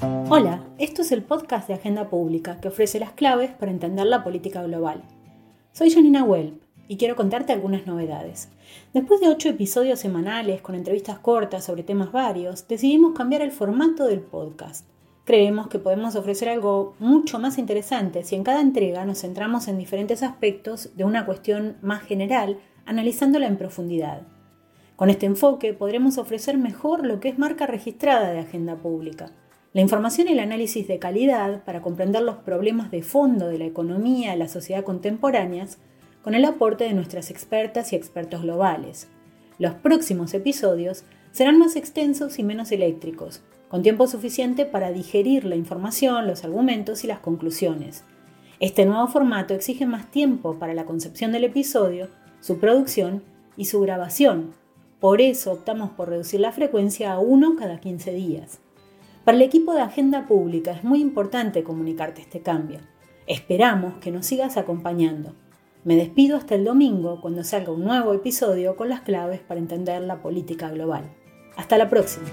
Hola, esto es el podcast de Agenda Pública que ofrece las claves para entender la política global. Soy Janina Welp y quiero contarte algunas novedades. Después de ocho episodios semanales con entrevistas cortas sobre temas varios, decidimos cambiar el formato del podcast. Creemos que podemos ofrecer algo mucho más interesante si en cada entrega nos centramos en diferentes aspectos de una cuestión más general, analizándola en profundidad. Con este enfoque podremos ofrecer mejor lo que es marca registrada de agenda pública la información y el análisis de calidad para comprender los problemas de fondo de la economía y la sociedad contemporáneas con el aporte de nuestras expertas y expertos globales. Los próximos episodios serán más extensos y menos eléctricos, con tiempo suficiente para digerir la información, los argumentos y las conclusiones. Este nuevo formato exige más tiempo para la concepción del episodio, su producción y su grabación. Por eso optamos por reducir la frecuencia a uno cada 15 días. Para el equipo de Agenda Pública es muy importante comunicarte este cambio. Esperamos que nos sigas acompañando. Me despido hasta el domingo cuando salga un nuevo episodio con las claves para entender la política global. Hasta la próxima.